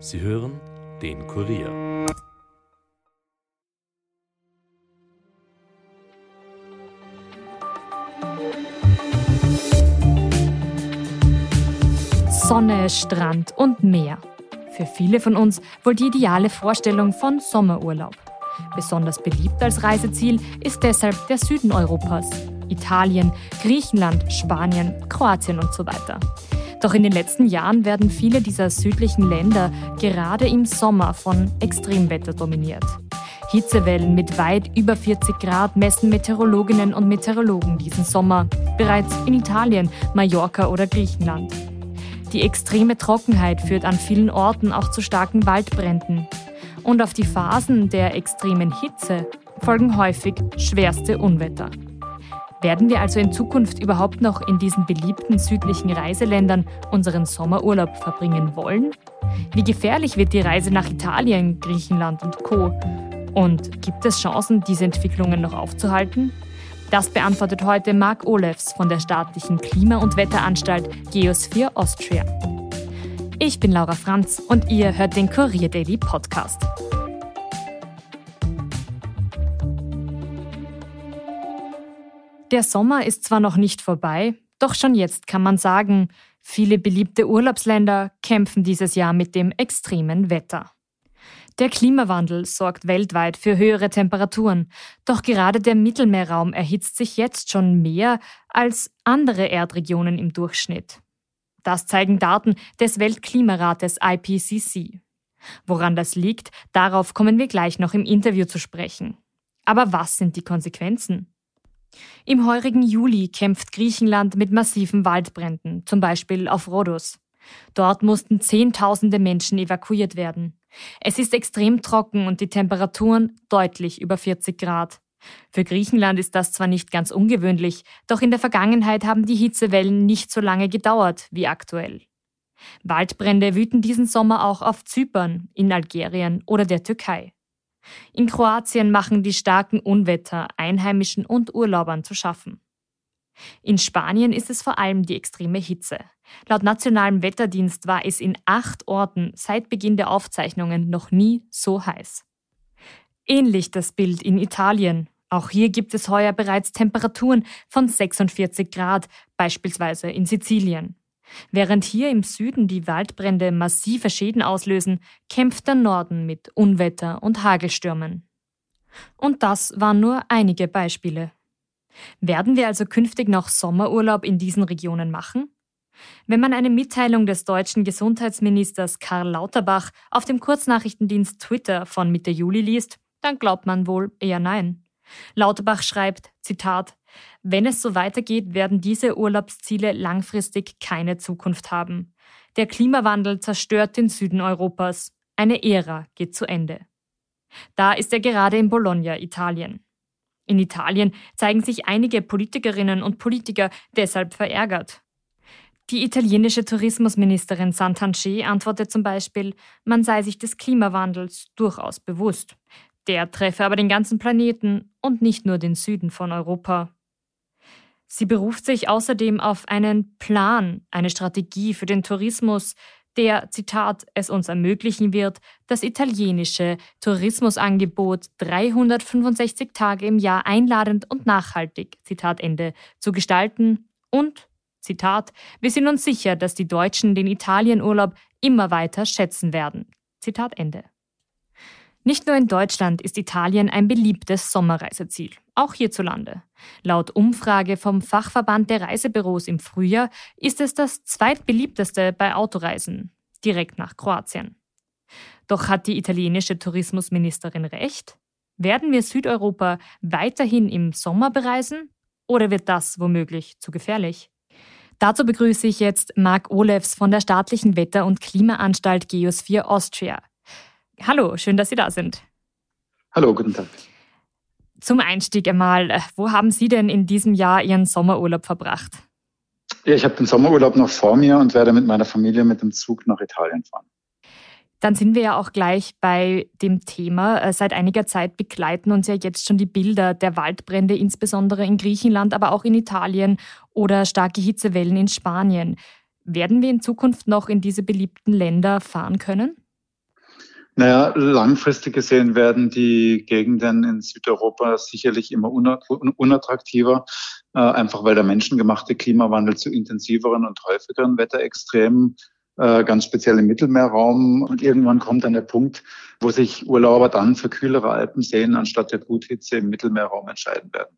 Sie hören den Kurier. Sonne, Strand und Meer. Für viele von uns wohl die ideale Vorstellung von Sommerurlaub. Besonders beliebt als Reiseziel ist deshalb der Süden Europas. Italien, Griechenland, Spanien, Kroatien und so weiter. Doch in den letzten Jahren werden viele dieser südlichen Länder gerade im Sommer von Extremwetter dominiert. Hitzewellen mit weit über 40 Grad messen Meteorologinnen und Meteorologen diesen Sommer, bereits in Italien, Mallorca oder Griechenland. Die extreme Trockenheit führt an vielen Orten auch zu starken Waldbränden. Und auf die Phasen der extremen Hitze folgen häufig schwerste Unwetter. Werden wir also in Zukunft überhaupt noch in diesen beliebten südlichen Reiseländern unseren Sommerurlaub verbringen wollen? Wie gefährlich wird die Reise nach Italien, Griechenland und Co? Und gibt es Chancen, diese Entwicklungen noch aufzuhalten? Das beantwortet heute Marc Olefs von der staatlichen Klima- und Wetteranstalt Geosphere Austria. Ich bin Laura Franz und ihr hört den Kurier Daily Podcast. Der Sommer ist zwar noch nicht vorbei, doch schon jetzt kann man sagen, viele beliebte Urlaubsländer kämpfen dieses Jahr mit dem extremen Wetter. Der Klimawandel sorgt weltweit für höhere Temperaturen, doch gerade der Mittelmeerraum erhitzt sich jetzt schon mehr als andere Erdregionen im Durchschnitt. Das zeigen Daten des Weltklimarates IPCC. Woran das liegt, darauf kommen wir gleich noch im Interview zu sprechen. Aber was sind die Konsequenzen? Im heurigen Juli kämpft Griechenland mit massiven Waldbränden, zum Beispiel auf Rhodos. Dort mussten Zehntausende Menschen evakuiert werden. Es ist extrem trocken und die Temperaturen deutlich über 40 Grad. Für Griechenland ist das zwar nicht ganz ungewöhnlich, doch in der Vergangenheit haben die Hitzewellen nicht so lange gedauert wie aktuell. Waldbrände wüten diesen Sommer auch auf Zypern, in Algerien oder der Türkei. In Kroatien machen die starken Unwetter Einheimischen und Urlaubern zu schaffen. In Spanien ist es vor allem die extreme Hitze. Laut nationalem Wetterdienst war es in acht Orten seit Beginn der Aufzeichnungen noch nie so heiß. Ähnlich das Bild in Italien. Auch hier gibt es heuer bereits Temperaturen von 46 Grad, beispielsweise in Sizilien. Während hier im Süden die Waldbrände massive Schäden auslösen, kämpft der Norden mit Unwetter und Hagelstürmen. Und das waren nur einige Beispiele. Werden wir also künftig noch Sommerurlaub in diesen Regionen machen? Wenn man eine Mitteilung des deutschen Gesundheitsministers Karl Lauterbach auf dem Kurznachrichtendienst Twitter von Mitte Juli liest, dann glaubt man wohl eher nein. Lauterbach schreibt, Zitat, wenn es so weitergeht, werden diese Urlaubsziele langfristig keine Zukunft haben. Der Klimawandel zerstört den Süden Europas. Eine Ära geht zu Ende. Da ist er gerade in Bologna, Italien. In Italien zeigen sich einige Politikerinnen und Politiker deshalb verärgert. Die italienische Tourismusministerin Santanché antwortet zum Beispiel, man sei sich des Klimawandels durchaus bewusst. Der treffe aber den ganzen Planeten und nicht nur den Süden von Europa. Sie beruft sich außerdem auf einen Plan, eine Strategie für den Tourismus, der, Zitat, es uns ermöglichen wird, das italienische Tourismusangebot 365 Tage im Jahr einladend und nachhaltig, Zitat Ende, zu gestalten und, Zitat, wir sind uns sicher, dass die Deutschen den Italienurlaub immer weiter schätzen werden. Zitat Ende. Nicht nur in Deutschland ist Italien ein beliebtes Sommerreiseziel, auch hierzulande. Laut Umfrage vom Fachverband der Reisebüros im Frühjahr ist es das zweitbeliebteste bei Autoreisen, direkt nach Kroatien. Doch hat die italienische Tourismusministerin recht? Werden wir Südeuropa weiterhin im Sommer bereisen? Oder wird das womöglich zu gefährlich? Dazu begrüße ich jetzt Marc Olefs von der staatlichen Wetter- und Klimaanstalt Geosphere Austria. Hallo, schön, dass Sie da sind. Hallo, guten Tag. Zum Einstieg einmal, äh, wo haben Sie denn in diesem Jahr Ihren Sommerurlaub verbracht? Ja, ich habe den Sommerurlaub noch vor mir und werde mit meiner Familie mit dem Zug nach Italien fahren. Dann sind wir ja auch gleich bei dem Thema. Äh, seit einiger Zeit begleiten uns ja jetzt schon die Bilder der Waldbrände, insbesondere in Griechenland, aber auch in Italien oder starke Hitzewellen in Spanien. Werden wir in Zukunft noch in diese beliebten Länder fahren können? Naja, langfristig gesehen werden die Gegenden in Südeuropa sicherlich immer unattraktiver, äh, einfach weil der menschengemachte Klimawandel zu intensiveren und häufigeren Wetterextremen, äh, ganz speziell im Mittelmeerraum. Und irgendwann kommt dann der Punkt, wo sich Urlauber dann für kühlere Alpenseen anstatt der Bruthitze im Mittelmeerraum entscheiden werden.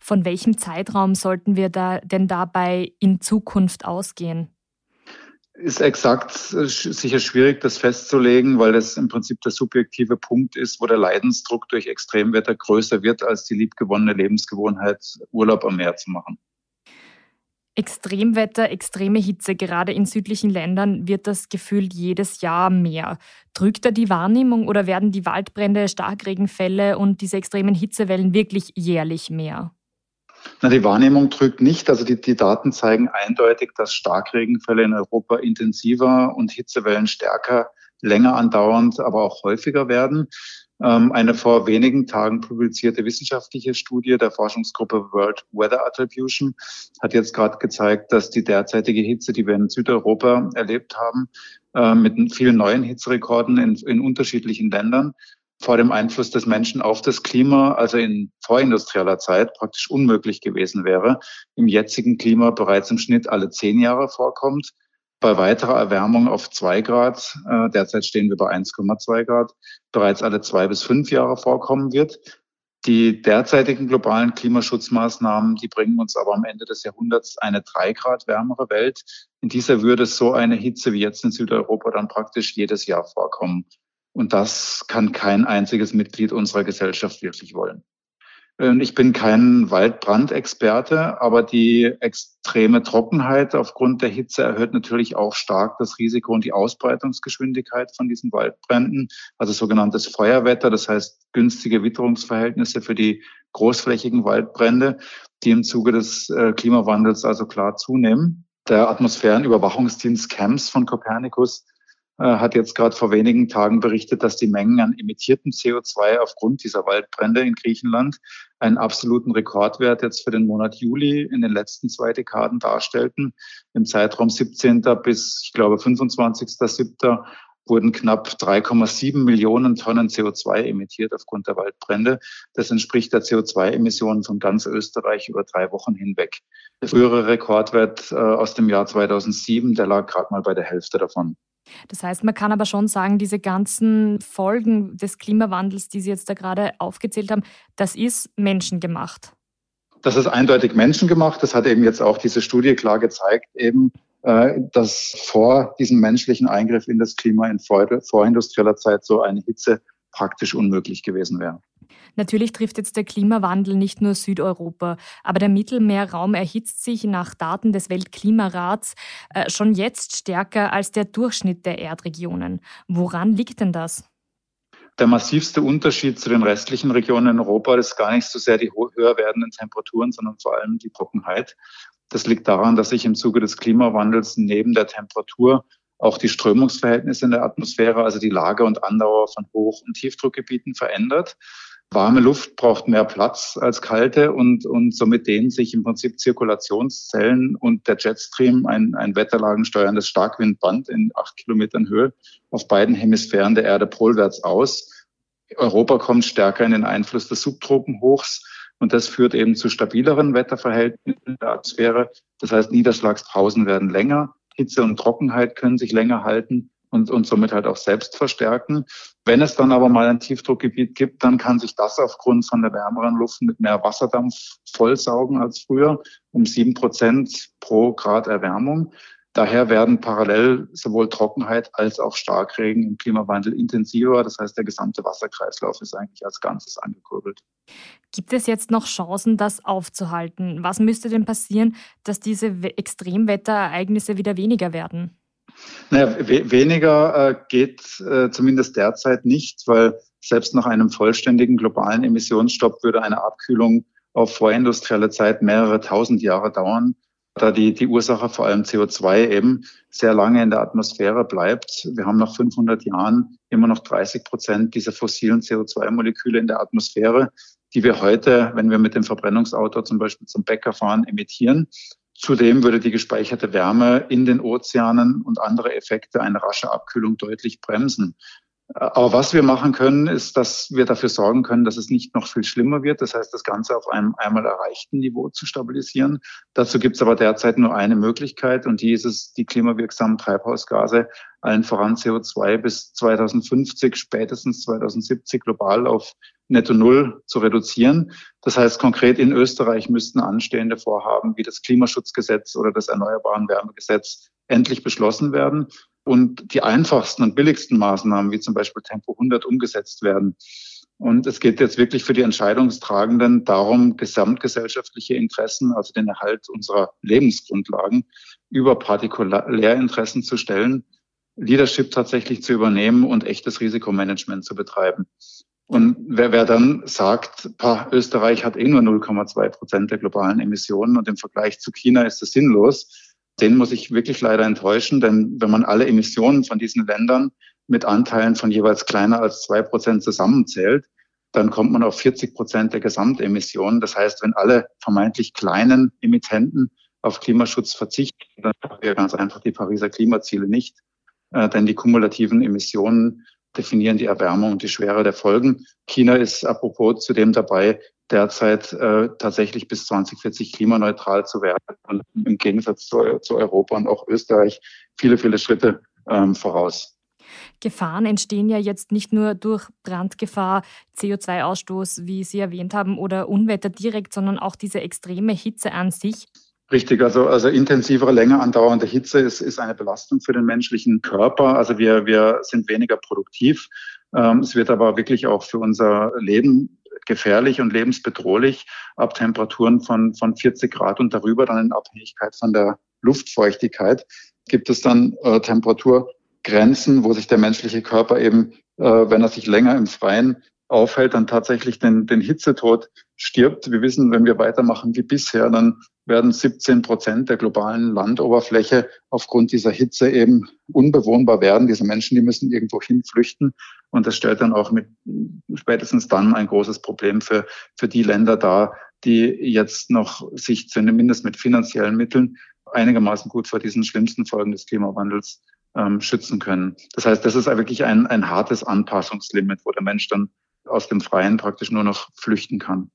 Von welchem Zeitraum sollten wir da denn dabei in Zukunft ausgehen? Ist exakt äh, sicher schwierig, das festzulegen, weil das im Prinzip der subjektive Punkt ist, wo der Leidensdruck durch Extremwetter größer wird als die liebgewonnene Lebensgewohnheit, Urlaub am Meer zu machen. Extremwetter, extreme Hitze, gerade in südlichen Ländern wird das gefühlt jedes Jahr mehr. Drückt da die Wahrnehmung oder werden die Waldbrände, Starkregenfälle und diese extremen Hitzewellen wirklich jährlich mehr? Na, die Wahrnehmung trügt nicht. Also die, die Daten zeigen eindeutig, dass Starkregenfälle in Europa intensiver und Hitzewellen stärker, länger andauernd, aber auch häufiger werden. Ähm, eine vor wenigen Tagen publizierte wissenschaftliche Studie der Forschungsgruppe World Weather Attribution hat jetzt gerade gezeigt, dass die derzeitige Hitze, die wir in Südeuropa erlebt haben, äh, mit vielen neuen Hitzerekorden in, in unterschiedlichen Ländern, vor dem Einfluss des Menschen auf das Klima, also in vorindustrieller Zeit, praktisch unmöglich gewesen wäre, im jetzigen Klima bereits im Schnitt alle zehn Jahre vorkommt. Bei weiterer Erwärmung auf zwei Grad, äh, derzeit stehen wir bei 1,2 Grad, bereits alle zwei bis fünf Jahre vorkommen wird. Die derzeitigen globalen Klimaschutzmaßnahmen, die bringen uns aber am Ende des Jahrhunderts eine drei Grad wärmere Welt. In dieser würde so eine Hitze wie jetzt in Südeuropa dann praktisch jedes Jahr vorkommen. Und das kann kein einziges Mitglied unserer Gesellschaft wirklich wollen. Ich bin kein Waldbrandexperte, aber die extreme Trockenheit aufgrund der Hitze erhöht natürlich auch stark das Risiko und die Ausbreitungsgeschwindigkeit von diesen Waldbränden, also sogenanntes Feuerwetter, das heißt günstige Witterungsverhältnisse für die großflächigen Waldbrände, die im Zuge des äh, Klimawandels also klar zunehmen. Der Atmosphärenüberwachungsdienst CAMS von Copernicus hat jetzt gerade vor wenigen Tagen berichtet, dass die Mengen an emittiertem CO2 aufgrund dieser Waldbrände in Griechenland einen absoluten Rekordwert jetzt für den Monat Juli in den letzten zwei Dekaden darstellten. Im Zeitraum 17. bis, ich glaube, 25.07. wurden knapp 3,7 Millionen Tonnen CO2 emittiert aufgrund der Waldbrände. Das entspricht der CO2-Emissionen von ganz Österreich über drei Wochen hinweg. Der frühere Rekordwert äh, aus dem Jahr 2007, der lag gerade mal bei der Hälfte davon. Das heißt, man kann aber schon sagen, diese ganzen Folgen des Klimawandels, die Sie jetzt da gerade aufgezählt haben, das ist menschengemacht. Das ist eindeutig menschengemacht. Das hat eben jetzt auch diese Studie klar gezeigt, eben, äh, dass vor diesem menschlichen Eingriff in das Klima in vorindustrieller Zeit so eine Hitze praktisch unmöglich gewesen wäre. Natürlich trifft jetzt der Klimawandel nicht nur Südeuropa, aber der Mittelmeerraum erhitzt sich nach Daten des Weltklimarats äh, schon jetzt stärker als der Durchschnitt der Erdregionen. Woran liegt denn das? Der massivste Unterschied zu den restlichen Regionen in Europa ist gar nicht so sehr die höher werdenden Temperaturen, sondern vor allem die Trockenheit. Das liegt daran, dass sich im Zuge des Klimawandels neben der Temperatur auch die Strömungsverhältnisse in der Atmosphäre, also die Lage und Andauer von Hoch- und Tiefdruckgebieten verändert. Warme Luft braucht mehr Platz als kalte und, und somit dehnen sich im Prinzip Zirkulationszellen und der Jetstream, ein, ein wetterlagensteuerndes Starkwindband in acht Kilometern Höhe, auf beiden Hemisphären der Erde polwärts aus. Europa kommt stärker in den Einfluss des Subtropenhochs und das führt eben zu stabileren Wetterverhältnissen in der Atmosphäre. Das heißt, Niederschlagspausen werden länger, Hitze und Trockenheit können sich länger halten und, und somit halt auch selbst verstärken. Wenn es dann aber mal ein Tiefdruckgebiet gibt, dann kann sich das aufgrund von der wärmeren Luft mit mehr Wasserdampf vollsaugen als früher, um sieben Prozent pro Grad Erwärmung. Daher werden parallel sowohl Trockenheit als auch Starkregen im Klimawandel intensiver. Das heißt, der gesamte Wasserkreislauf ist eigentlich als Ganzes angekurbelt. Gibt es jetzt noch Chancen, das aufzuhalten? Was müsste denn passieren, dass diese Extremwetterereignisse wieder weniger werden? Naja, we weniger äh, geht äh, zumindest derzeit nicht, weil selbst nach einem vollständigen globalen Emissionsstopp würde eine Abkühlung auf vorindustrielle Zeit mehrere tausend Jahre dauern, da die, die Ursache vor allem CO2 eben sehr lange in der Atmosphäre bleibt. Wir haben nach 500 Jahren immer noch 30 Prozent dieser fossilen CO2-Moleküle in der Atmosphäre, die wir heute, wenn wir mit dem Verbrennungsauto zum Beispiel zum Bäcker fahren, emittieren. Zudem würde die gespeicherte Wärme in den Ozeanen und andere Effekte eine rasche Abkühlung deutlich bremsen. Aber was wir machen können, ist, dass wir dafür sorgen können, dass es nicht noch viel schlimmer wird. Das heißt, das Ganze auf einem einmal erreichten Niveau zu stabilisieren. Dazu gibt es aber derzeit nur eine Möglichkeit und die ist es, die klimawirksamen Treibhausgase, allen voran CO2 bis 2050, spätestens 2070 global auf Netto Null zu reduzieren. Das heißt, konkret in Österreich müssten anstehende Vorhaben wie das Klimaschutzgesetz oder das Erneuerbaren Wärmegesetz endlich beschlossen werden und die einfachsten und billigsten Maßnahmen, wie zum Beispiel Tempo 100, umgesetzt werden. Und es geht jetzt wirklich für die Entscheidungstragenden darum, gesamtgesellschaftliche Interessen, also den Erhalt unserer Lebensgrundlagen, über Partikulärinteressen zu stellen, Leadership tatsächlich zu übernehmen und echtes Risikomanagement zu betreiben. Und wer, wer dann sagt, pa, Österreich hat eh nur 0,2 Prozent der globalen Emissionen und im Vergleich zu China ist es sinnlos, den muss ich wirklich leider enttäuschen, denn wenn man alle Emissionen von diesen Ländern mit Anteilen von jeweils kleiner als zwei Prozent zusammenzählt, dann kommt man auf 40 Prozent der Gesamtemissionen. Das heißt, wenn alle vermeintlich kleinen Emittenten auf Klimaschutz verzichten, dann haben wir ganz einfach die Pariser Klimaziele nicht. Äh, denn die kumulativen Emissionen definieren die Erwärmung und die Schwere der Folgen. China ist apropos zudem dabei, derzeit äh, tatsächlich bis 2040 klimaneutral zu werden und im Gegensatz zu, zu Europa und auch Österreich viele, viele Schritte ähm, voraus. Gefahren entstehen ja jetzt nicht nur durch Brandgefahr, CO2-Ausstoß, wie Sie erwähnt haben, oder Unwetter direkt, sondern auch diese extreme Hitze an sich. Richtig, also, also intensivere, länger andauernde Hitze ist, ist eine Belastung für den menschlichen Körper. Also wir, wir sind weniger produktiv. Ähm, es wird aber wirklich auch für unser Leben gefährlich und lebensbedrohlich ab Temperaturen von, von 40 Grad und darüber, dann in Abhängigkeit von der Luftfeuchtigkeit, gibt es dann äh, Temperaturgrenzen, wo sich der menschliche Körper eben, äh, wenn er sich länger im Freien aufhält, dann tatsächlich den, den Hitzetod stirbt. Wir wissen, wenn wir weitermachen wie bisher, dann werden 17 Prozent der globalen Landoberfläche aufgrund dieser Hitze eben unbewohnbar werden. Diese Menschen, die müssen irgendwo hinflüchten. Und das stellt dann auch mit spätestens dann ein großes Problem für, für die Länder dar, die jetzt noch sich zumindest mit finanziellen Mitteln einigermaßen gut vor diesen schlimmsten Folgen des Klimawandels ähm, schützen können. Das heißt, das ist wirklich ein, ein hartes Anpassungslimit, wo der Mensch dann aus dem Freien praktisch nur noch flüchten kann.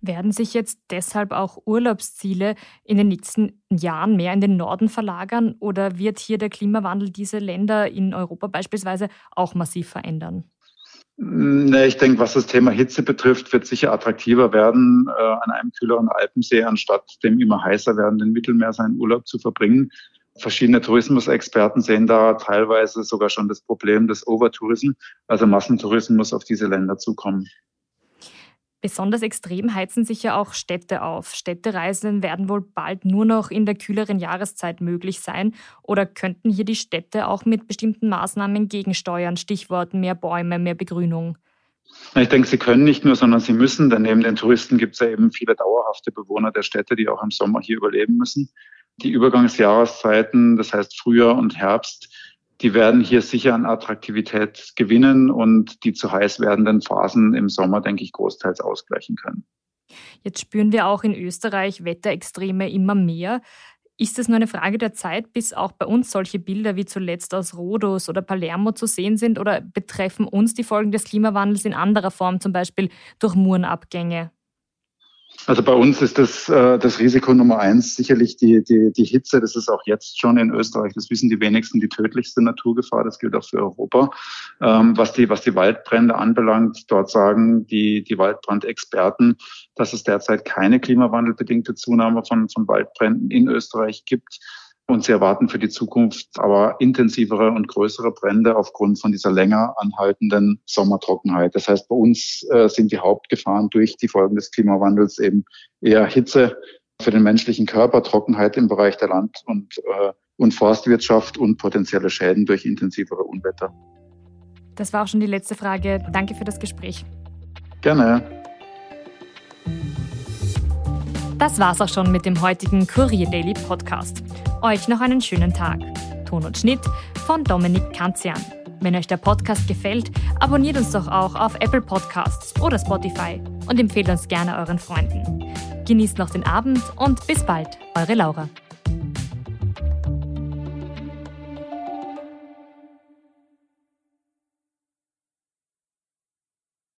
Werden sich jetzt deshalb auch Urlaubsziele in den nächsten Jahren mehr in den Norden verlagern oder wird hier der Klimawandel diese Länder in Europa beispielsweise auch massiv verändern? Nee, ich denke, was das Thema Hitze betrifft, wird sicher attraktiver werden, äh, an einem kühleren Alpensee anstatt dem immer heißer werdenden Mittelmeer seinen Urlaub zu verbringen. Verschiedene Tourismusexperten sehen da teilweise sogar schon das Problem des Overtourism, also Massentourismus auf diese Länder zukommen. Besonders extrem heizen sich ja auch Städte auf. Städtereisen werden wohl bald nur noch in der kühleren Jahreszeit möglich sein. Oder könnten hier die Städte auch mit bestimmten Maßnahmen gegensteuern? Stichwort mehr Bäume, mehr Begrünung. Ich denke, sie können nicht nur, sondern sie müssen, denn neben den Touristen gibt es ja eben viele dauerhafte Bewohner der Städte, die auch im Sommer hier überleben müssen. Die Übergangsjahreszeiten, das heißt Frühjahr und Herbst, die werden hier sicher an Attraktivität gewinnen und die zu heiß werdenden Phasen im Sommer, denke ich, großteils ausgleichen können. Jetzt spüren wir auch in Österreich Wetterextreme immer mehr. Ist es nur eine Frage der Zeit, bis auch bei uns solche Bilder wie zuletzt aus Rhodos oder Palermo zu sehen sind? Oder betreffen uns die Folgen des Klimawandels in anderer Form, zum Beispiel durch Murenabgänge? Also bei uns ist das, äh, das Risiko Nummer eins sicherlich die, die, die Hitze. Das ist auch jetzt schon in Österreich, das wissen die wenigsten, die tödlichste Naturgefahr. Das gilt auch für Europa. Ähm, was, die, was die Waldbrände anbelangt, dort sagen die, die Waldbrandexperten, dass es derzeit keine klimawandelbedingte Zunahme von, von Waldbränden in Österreich gibt. Und sie erwarten für die Zukunft aber intensivere und größere Brände aufgrund von dieser länger anhaltenden Sommertrockenheit. Das heißt, bei uns äh, sind die Hauptgefahren durch die Folgen des Klimawandels eben eher Hitze für den menschlichen Körper, Trockenheit im Bereich der Land- und, äh, und Forstwirtschaft und potenzielle Schäden durch intensivere Unwetter. Das war auch schon die letzte Frage. Danke für das Gespräch. Gerne. Das war's auch schon mit dem heutigen Kurier Daily Podcast. Euch noch einen schönen Tag. Ton und Schnitt von Dominik Kanzian. Wenn euch der Podcast gefällt, abonniert uns doch auch auf Apple Podcasts oder Spotify und empfehlt uns gerne euren Freunden. Genießt noch den Abend und bis bald, eure Laura.